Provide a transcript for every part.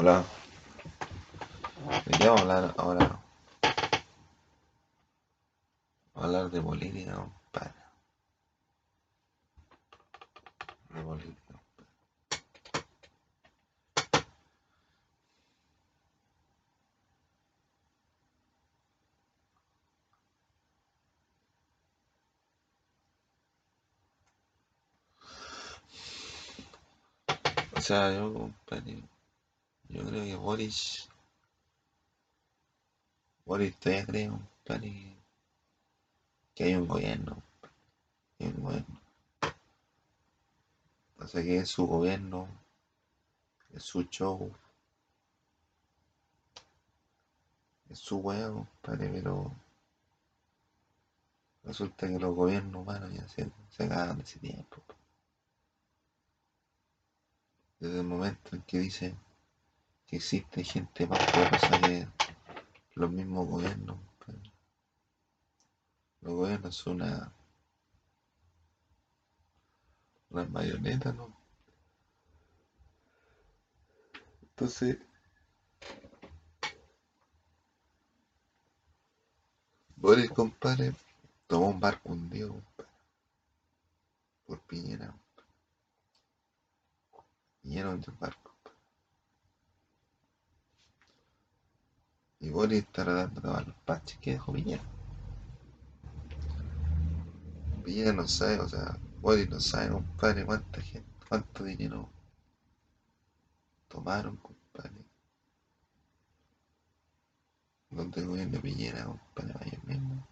Hola, ¿de qué vamos a hablar ahora? Hablar de política. O sea, yo, yo creo que Boris, Boris todavía cree, compadre, que hay un gobierno, que hay un gobierno. O sea, que es su gobierno, es su show, es su hueá, compadre, pero resulta que los gobiernos humanos ya se, se ese tiempo. Desde el momento en que dice que existe gente más poderosa que los mismos gobiernos. Los gobiernos son una, una marioneta, ¿no? Entonces, Boris, compadre, tomó un barco hundido, compadre, por Piñera. Piñera hundió el barco. Y Boris está tratando de lavar los parches que dejó Piñera. Piñera no sabe, o sea, Boris no sabe, compadre, cuánta gente, cuánto dinero tomaron, compadre. Donde el gobierno de Piñera, compadre, vaya mismo.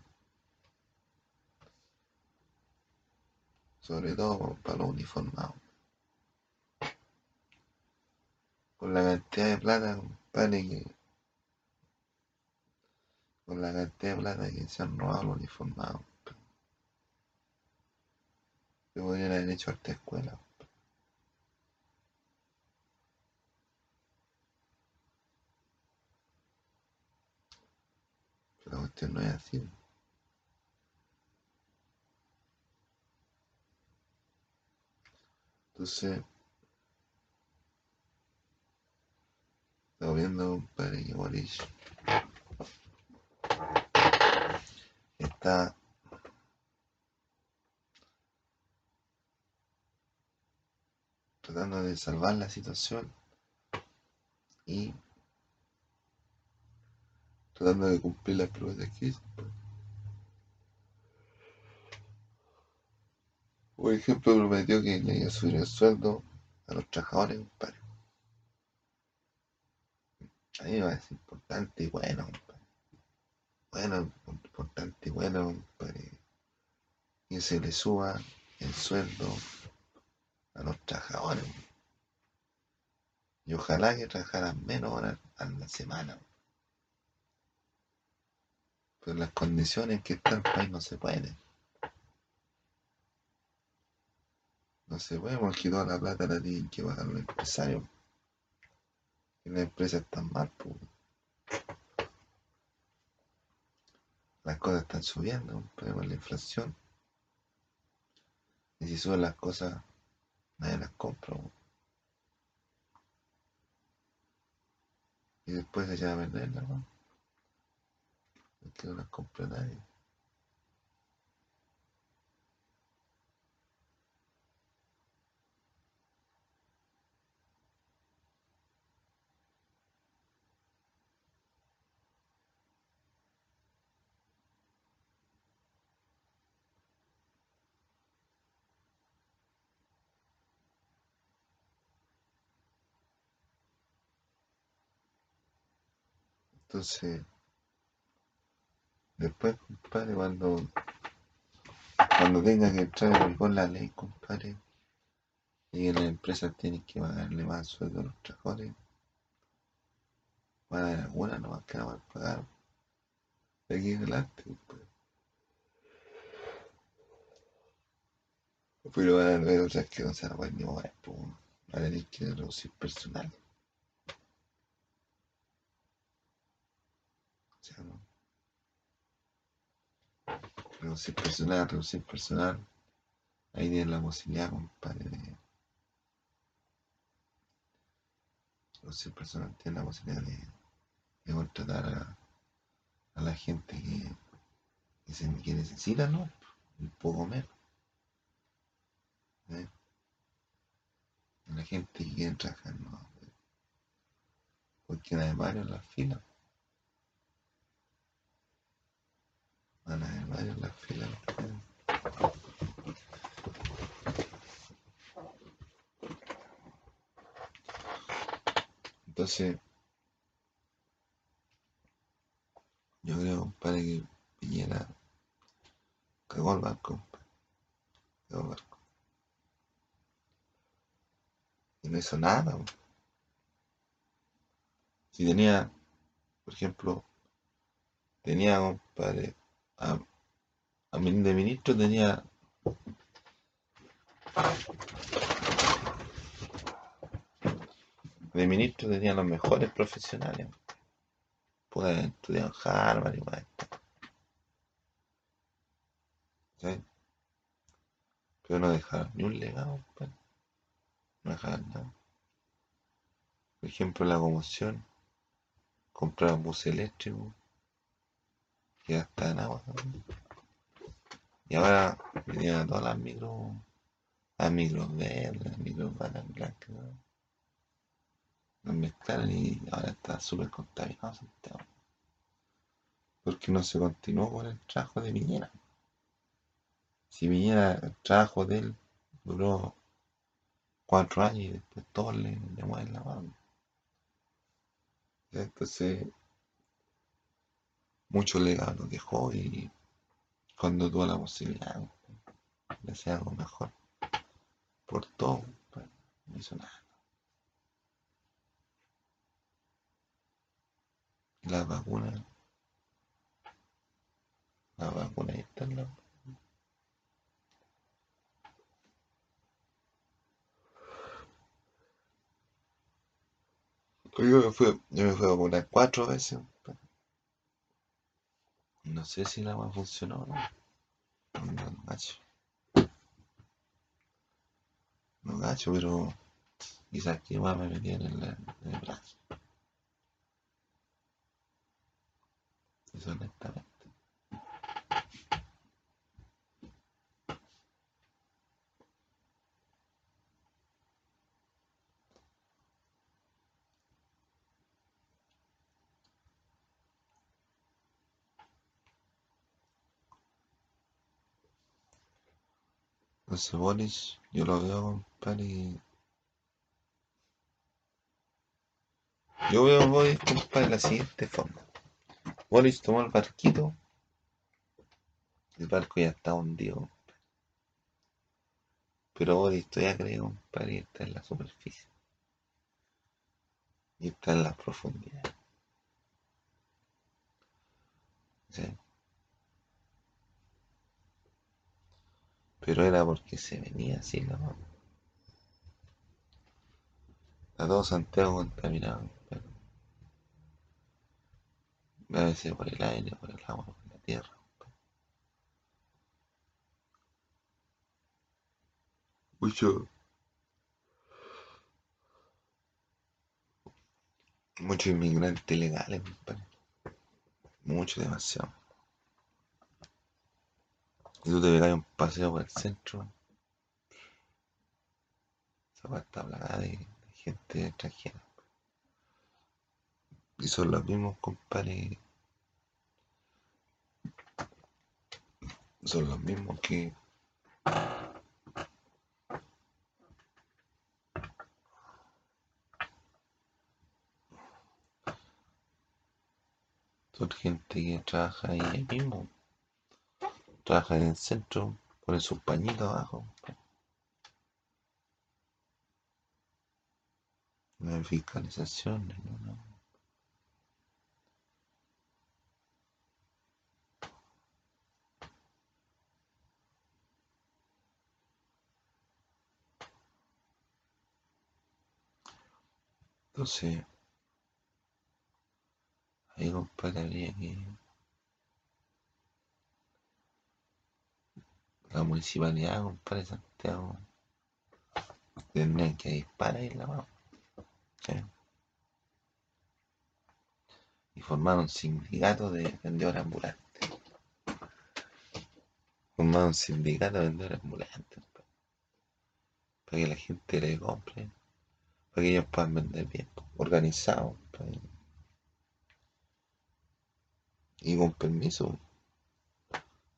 Sobre todo para los uniformados. Con la cantidad de plata, compadre, que. Con la cantidad de plata que se han robado los uniformados. compadre. Se podrían haber hecho arte escuela. Pero la cuestión no es así. Entonces, estamos viendo, que Boris está tratando de salvar la situación y tratando de cumplir las promesas que hizo. Por ejemplo, prometió que le iba a subir el sueldo a los trabajadores, compadre. A mí me parece importante y bueno. Bueno, importante bueno, compadre. Que se le suba el sueldo a los trabajadores. Y ojalá que trabajaran menos horas a la semana. Pero las condiciones en que está el país no se puede. No se puede porque toda la plata la tienen que pagar los empresarios. Y las empresas están mal, pues. Las cosas están subiendo, compadre, con la inflación. Y si suben las cosas, nadie las compra. Y después se echa a venderlas, ¿no? No las compra nadie. Entonces, después, compadre, cuando, cuando tenga que entrar en vigor la ley, compadre, y que las empresas tienen que pagarle más sueldo a los trabajadores, van a haber algunas nomás que van a pagar de aquí adelante, compadre. Pero van a haber otras que no se van a poder ni mover, van a tener que reducir personal. No. Reducir personal, reducir personal. Ahí tienen la posibilidad, compadre, de el personal tiene la posibilidad de, de contratar a, a la gente que, que, necesita, ¿no? Un poco menos. ¿eh? La gente que quiere trabajar, ¿no? Porque varios en la fila. Van a haber varios. Entonces, yo creo, compadre, que Piñera cagó el barco. Cagó el barco. Y no hizo nada. Si tenía, por ejemplo, tenía, compadre, a, a de ministro tenía de ministro tenía los mejores profesionales. Pude estudiar en Harvard y más. Pero no dejaron ni un legado. No dejaron nada. Por ejemplo, la conmoción comprar bus eléctrico, ya está en agua Y ahora vinieron todas las micros, las micros verdes, las micros blancas, ¿no? Las mezclaron y ahora está súper contaminado Santiago. Porque no se continuó con el trabajo de Viñera. Si Viñera, el trabajo de él duró cuatro años y después todos le, le mueven la mano. Entonces, mucho legado nos dejó y cuando tuvo la posibilidad de hacer algo mejor, por todo, pues, no hizo nada. La vacuna, la vacuna ahí está en la... Yo me fui, yo me fui a vacunar cuatro veces. No sé si la agua funcionó o no. No gacho. No gacho, pero quizás que más me metían en, la, el brazo. Eso honestamente. Boris, yo lo veo, compadre, y... Yo veo a compadre, de la siguiente forma. Boris tomó el barquito. El barco ya está hundido, compadre. Pero Boris todavía cree, compadre, y está en la superficie. Y está en la profundidad. ¿Sí? Pero era porque se venía así la mano. Está todo Santiago contaminado, pero a veces por el aire, por el agua, por la tierra. Mucho, muchos inmigrantes ilegales. Mucho, demasiado. Y tú te pegas un paseo por el centro. Esa parte está plagada de, de gente extranjera. Y son los mismos compadres. Son los mismos que. Son gente que trabaja ahí mismo. Trabaja en el centro, pone sus pañitos abajo. No hay fiscalización, no, no. Entonces, ahí compadre que la municipalidad, compadre Santiago, tendrían que disparar ahí la mano. ¿sí? formaron un sindicato de vendedores ambulantes. Formaron sindicato de vendedores ambulantes. Para que la gente le compre. Para que ellos puedan vender bien. Organizados. Y con permiso.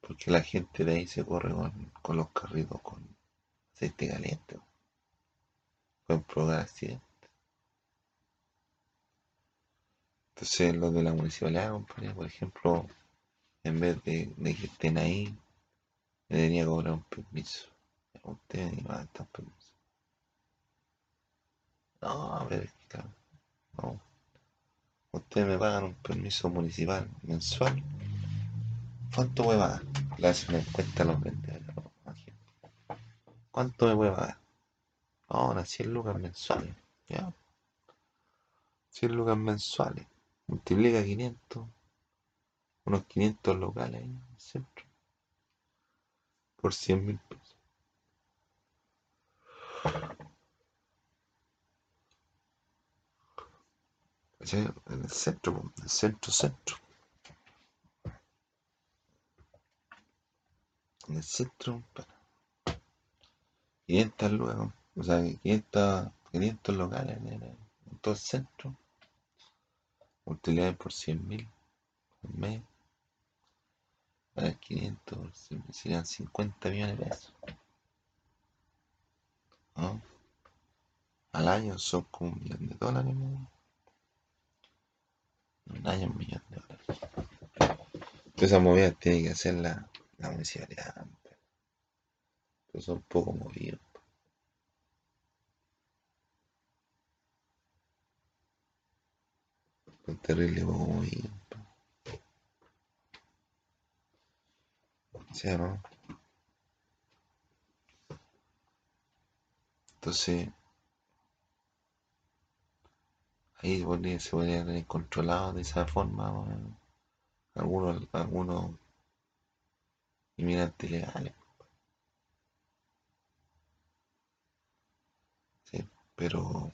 Porque la gente de ahí se corre con, los carritos con aceite caliente. Pueden provocar accidentes. Entonces los de la municipalidad, por ejemplo, en vez de, que estén ahí, me debería cobrar un permiso. Usted me va a dar permiso. No, a ver, claro. No. Ustedes me pagan un permiso municipal mensual. ¿Cuánto voy a pagar? Le hacen una encuesta a los vendedores. ¿Cuánto me a pagar? Ahora, 100 lucas mensuales. ¿Ya? 100 lucas mensuales. Multiplica 500. Unos 500 locales ahí en el centro. Por 100 mil pesos. En el centro, en el centro, centro. En el centro, 500 luego, o sea, 500, 500 locales en, en todo el centro multiplicado por 100 mil al mes, para 500 serían 50 millones de pesos. Al año son como un millón de dólares. ¿no? Un año un millón de dólares. esa movida tiene que hacer la, municipalidad. Pero son poco movidos. terrible muy ¿Sí no? Entonces, ahí se podría tener controlado de esa forma algunos, algunos inmigrantes legales. Sí, pero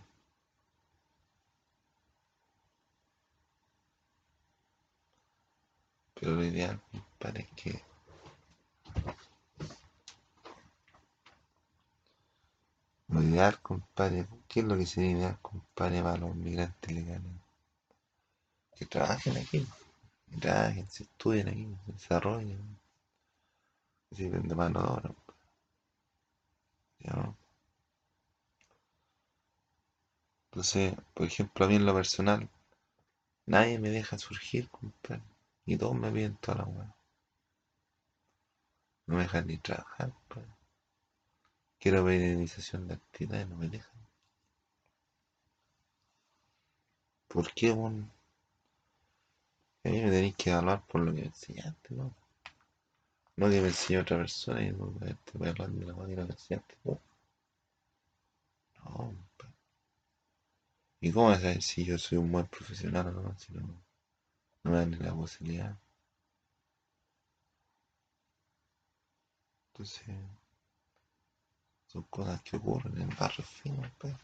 Pero lo ideal, compadre, es que lo ideal, compadre, ¿qué es lo que sería ideal, compadre, para los migrantes legales? Que trabajen aquí, que trabajen, se estudien aquí, se desarrollen, sirven de mano de obra. ¿Ya Entonces, por ejemplo, a mí en lo personal, nadie me deja surgir, compadre. Y todos me piden toda la weá. No me dejan ni trabajar, pues. Quiero ver iniciación de actividades, no me dejan. ¿Por qué, bueno? A mí me tenéis que evaluar por lo que enseñaste, ¿no? No que me enseñe otra persona y no te voy a hablar de la que no me enseñaste, ¿no? Pues. ¿Y cómo vas a saber si yo soy un buen profesional o no? Si no no me dan ni la posibilidad. Entonces, son cosas que ocurren en el barrio fino, pues.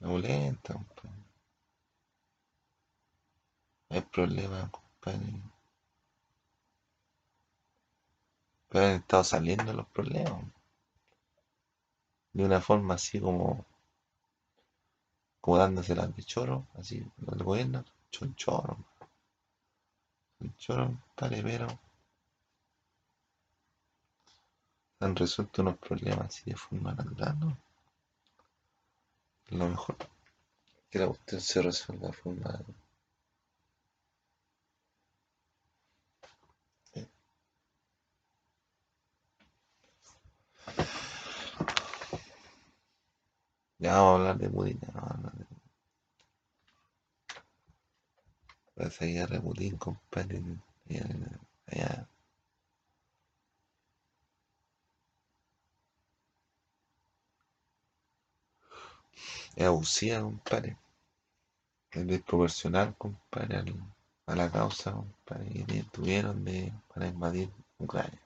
lenta, compadre. Hay problemas, compadre. Pero han estado saliendo los problemas. De una forma así como como dándoselas de choro, así, el gobierno, chonchoro, chonchoro, pero han resuelto unos problemas así de forma natural, ¿no? Lo mejor que la cuestión se resuelva de forma Ya vamos a hablar de Putin. Ya vamos a hablar de Putin. Esa guerra de Putin, compadre. Allá. Es abusiva, compadre. Es desproporcional, compadre, a la causa, compadre, que tuvieron de, para invadir Ucrania.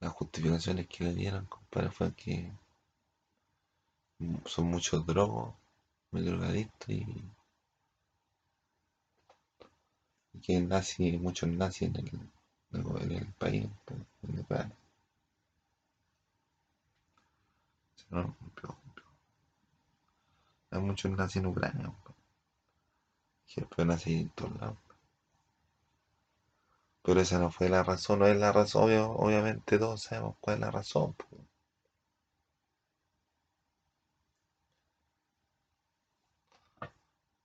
Las justificaciones que le dieron, compadre, fue que son muchos drogos, muy drogadictos y, que nazi, muchos nazis en el, en el país, en Ucrania. No, hay muchos nazis en Ucrania. Siempre nazis en todos lados. Pero esa no fue la razón, no es la razón, obviamente todos sabemos cuál es la razón.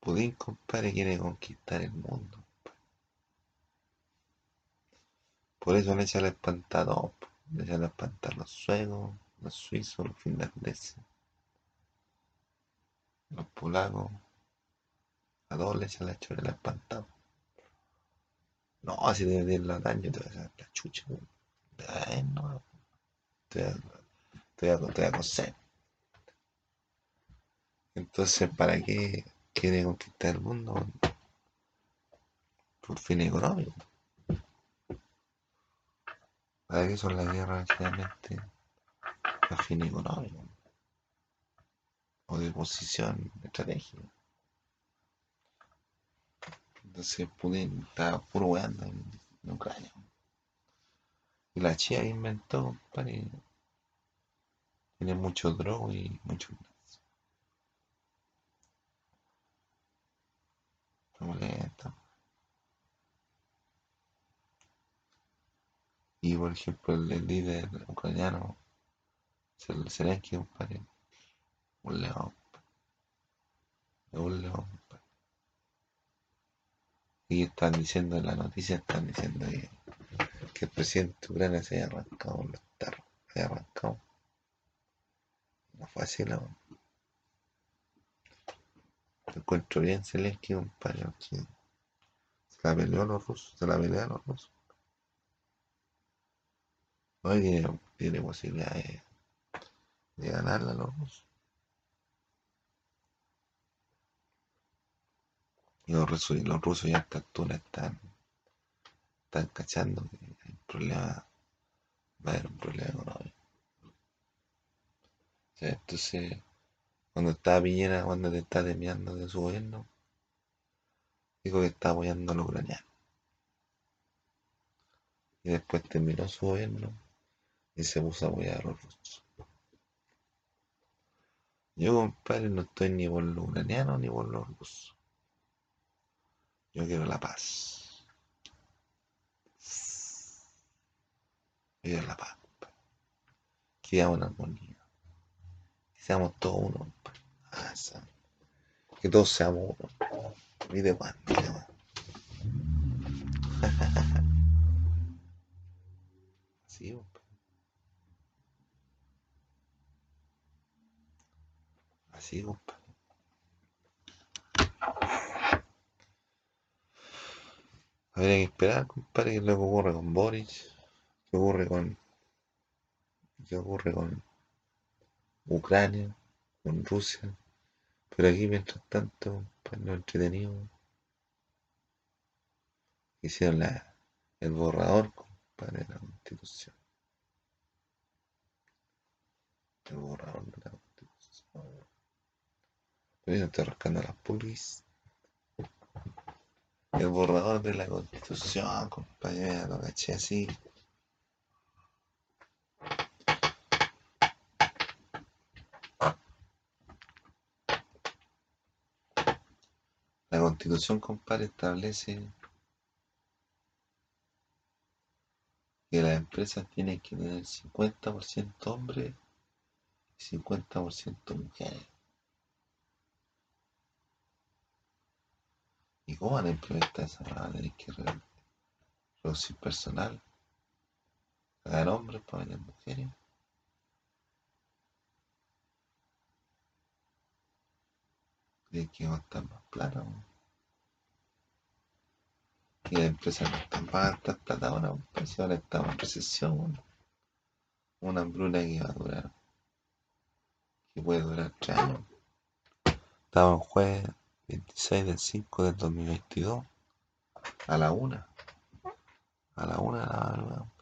Pudín, compadre, quiere conquistar el mundo. Por eso le echa el espantador, le echa el espantar los suecos, los suizos, los finlandeses, los polacos, a todos les echa la chora el espantado. No, así de decir la daño, te voy a la chucha, Ay, no. Te voy a, te. Entonces, ¿para qué quiere conquistar el mundo? Por fin económico. ¿Para qué son las guerras generalmente? A fin económico. O de posición estratégica. Entonces Putin estaba puro weando en, Ucrania. Y la chía inventó, compadre. Tiene mucho drogo y mucho Está molesta. Y por ejemplo, el, líder ucraniano, Zelensky, compadre, un león. Un león. Y están diciendo en la noticia, están diciendo que, el presidente de Ucrania se haya arrancado los tarros, se haya arrancado. No fue así la Lo encuentro bien Zelensky, compadre, que se la peleó a los rusos, se la peleó a los rusos. Hoy tiene, tiene posibilidades de, de ganarle a los rusos. Los rusos, los rusos ya a esta altura están, cachando que hay problema, va a haber un problema económico. Entonces, cuando estaba Piñera, cuando te está temiendo de su gobierno, dijo que está apoyando a los ucranianos. Y después terminó su gobierno y se puso a apoyar a los rusos. Yo, compadre, no estoy ni por los ucranianos ni por los rusos. Yo quiero la paz. Yo quiero la paz. Que una armonía. Que seamos todos uno. Ah, que todos seamos uno. ¿Y de? Así, compa. Así, compa. Habría que esperar, compadre, qué es lo que ocurre con Boris, qué ocurre con. qué ocurre con Ucrania, con Rusia. Pero aquí, mientras tanto, para lo entretenido, hicieron la, el borrador, compadre, de la constitución. El borrador de la constitución. Pero yo estoy rascando las pulgas. El borrador de la constitución, compañero, lo caché así. La constitución, compadre, establece que las empresas tienen que tener 50% hombres y 50% mujeres. ¿Y cómo van a implementar esa manera? que reducir personal, pagar hombres para las mujeres. Tienen que gastar más plata. Y las empresas no están pagando tanta plata ahora, pues ahora estamos en recesión. Una hambruna que va a durar, que puede durar tres años. Estaba en jueves 26 del 5 del 2022 a la 1 a la 1 de la madrugada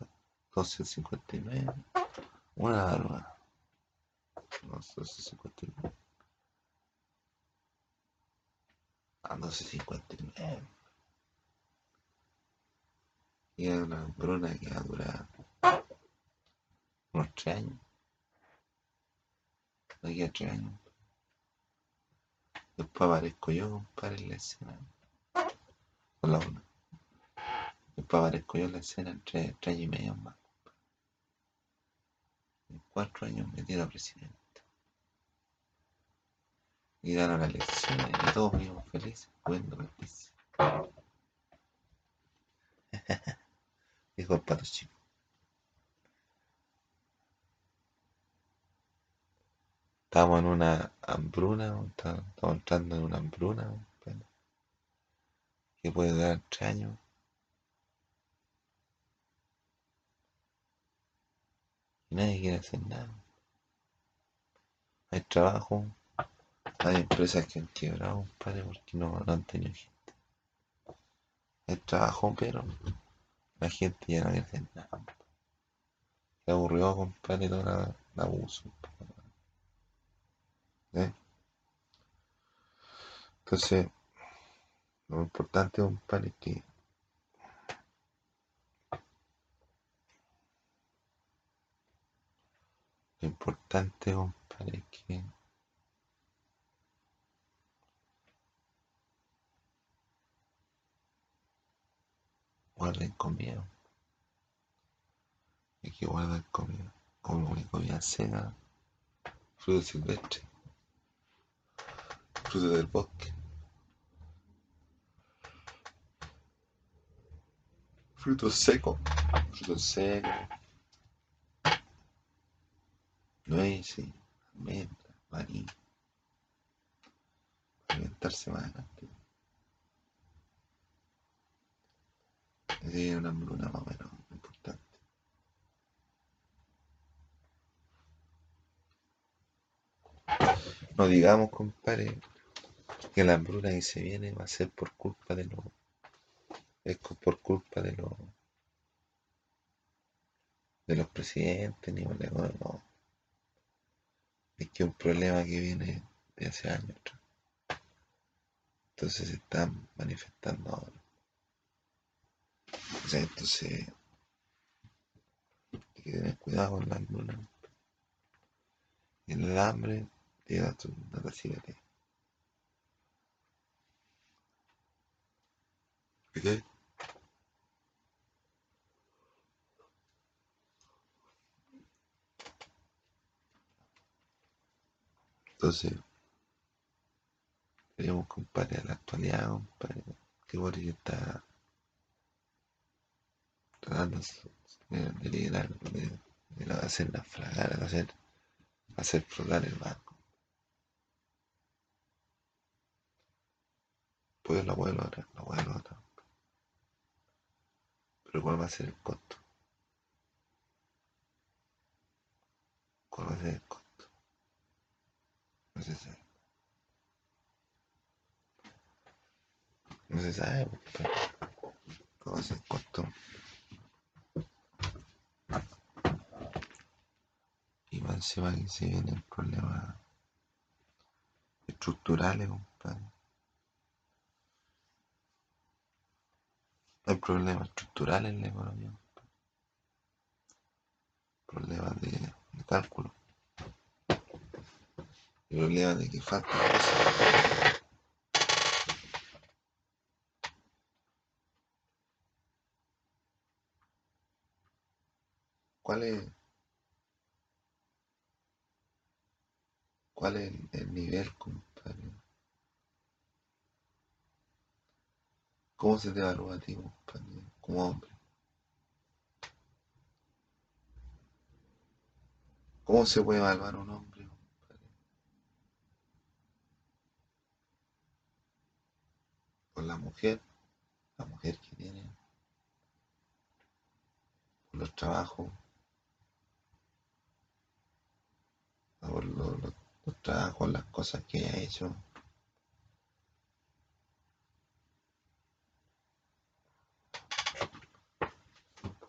12.59. Una de la madrugada. No, 12.59. A 12.59. Y es una hambruna que va a durar unos tres años. De aquí a tres años. Después aparezco yo, compadre, en la escena. Con la una. Después aparezco yo en la escena en tres, y medio más. En cuatro años me tiro a presidente. Y gano las elecciones y todos vivimos felices, jugando felices. Dijo el pato chico. Estamos en una hambruna, estamos entrando en una hambruna que puede dar tres años. Y nadie quiere hacer nada. Hay trabajo, hay empresas que han quebrado, padre, porque no, no han tenido gente. Hay trabajo, pero la gente ya no quiere hacer nada. Se aburrió, compadre, todo el abuso. ¿Eh? Entonces, lo importante, compadre, es que lo importante, compadre, es que guarden comida. Hay que guardar comida. Como comida seca, frutos silvestres, frutos del bosque. Frutos secos, frutos secos, nueces, almendras, maní. Alimentarse más adelante. Es una hambruna más o menos importante. No digamos, compadre, que la hambruna que se viene va a ser por culpa de los. Es por culpa de los. de los presidentes, ni de no. Es que un problema que viene de hace años. Entonces se están manifestando ahora. Entonces hay que tener cuidado con la hambruna. El hambre llega tu natación. ¿Ok? Entonces, queremos compadre a la actualidad, compadre, que Boris está tratando de, de liderar, de, de hacer naufragar, de hacer, hacer flotar el barco. Pues la vuelvo ahora, la vuelvo ahora. Pero ¿cuál va a ser el costo? ¿Cuál va a ser el costo? No se sabe. No se sabe, pues, ¿cuál va a ser el costo? Y más encima que se vienen problemas estructurales, compadre. Hay problemas estructurales en la economía. Problemas de, de cálculo. Problemas de que falta. ¿Cuál es, cuál es el, el nivel, compadre? ¿Cómo se te evalúa a ti, como hombre? ¿Cómo se puede evaluar un hombre, compadre? Por la mujer, la mujer que tiene, por los trabajos, por los, los- trabajos, las cosas que haya hecho.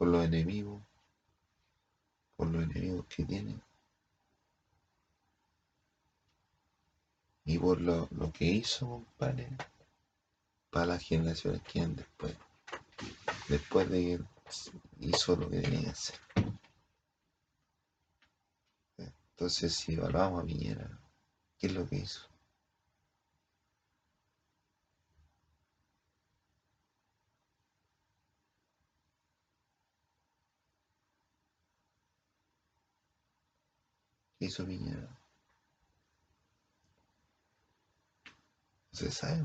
Por los enemigos, por los enemigos que tiene y por lo, lo que hizo, compadre, para las generaciones que vienen después. Después de que hizo lo que tenía que hacer. Entonces, si evaluamos a Piñera, ¿qué es lo que hizo? Hizo Piñera? No se sabe.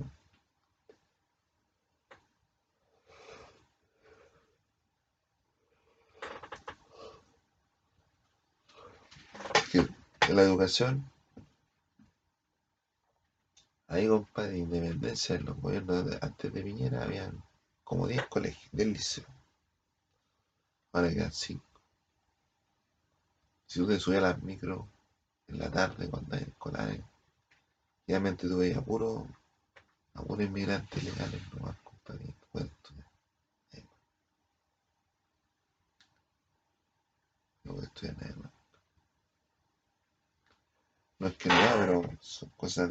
que la educación, ahí compadre, independencia en los gobiernos de- antes de Piñera habían como 10 colegios del liceo. Ahora quedan 5. Si tú te subías a las micro en la tarde cuando hay escolares, realmente tú veías a puro, a puros inmigrantes legales compadre, estudiar. No pueden estudiar nada más. No es que no va, pero son cosas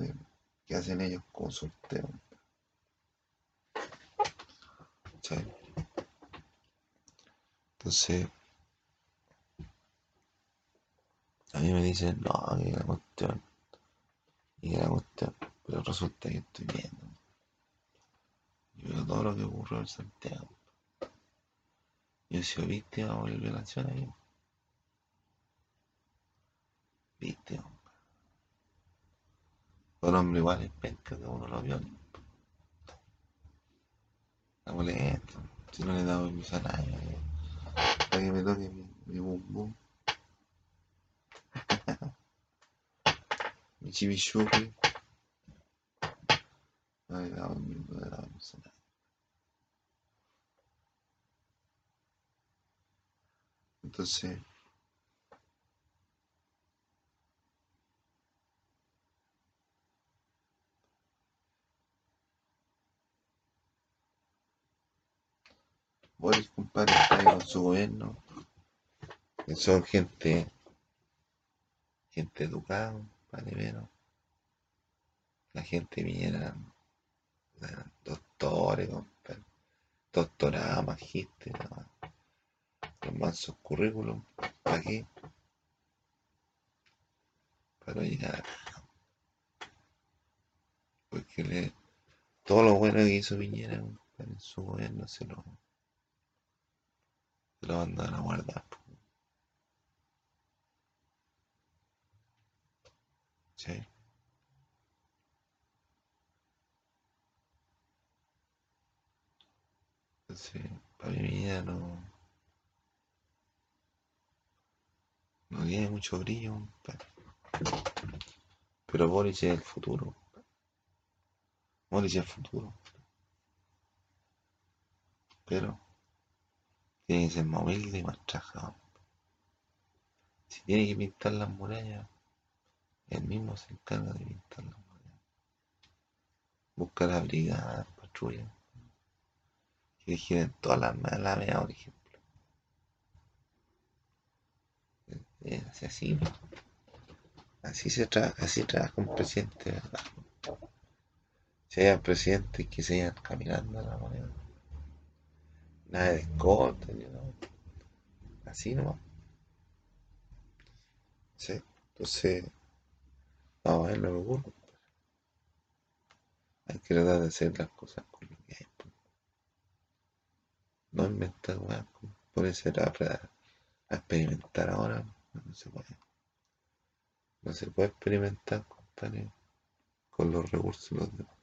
que hacen ellos como sorteo. Entonces, a mí me dicen, no, la cuestión, y la cuestión, pero resulta que estoy viendo. Yo veo todo lo que ocurrió en Santiago. Yo he sido víctima por violación ahí. Víctima. Un hombre igual es penca que uno lo viola. La molesta. Si no le he dado permiso a nadie. Para que me toque mi, mi bum. He dado permiso a. Entonces, Boris, compadre, está ahí con su gobierno. Que son gente, gente educada, pero la gente viniera, doctores, compadre, doctorados, magísteres, ¿no? los mansos currículum, ¿para qué? Para llegar. Porque le, todo lo bueno que hizo Piñera en su gobierno se lo, se lo a guardar. ¿Sí? Entonces, para mí Piñera no, no tiene mucho brillo. Pero Boris es el futuro. Boris es el futuro. Pero tiene que ser más humilde y más trabajador. Si tiene que pintar las murallas, él mismo se encarga de pintar las murallas. Busca las brigadas, patrullas, que vigilen todas las alameas, por ejemplo. Es así, ¿no? así se trabaja, así trabaja un presidente, de ¿verdad? Si hay presidentes que se vayan caminando la moneda, nada de escolta, ni así nomás. Sí, entonces, no, él no me. Hay que tratar de hacer las cosas con lo que hay. pues. No inventar weas, pues. ponerse a, a- experimentar ahora, no se puede. No se puede experimentar, compadre, con los recursos de los demás.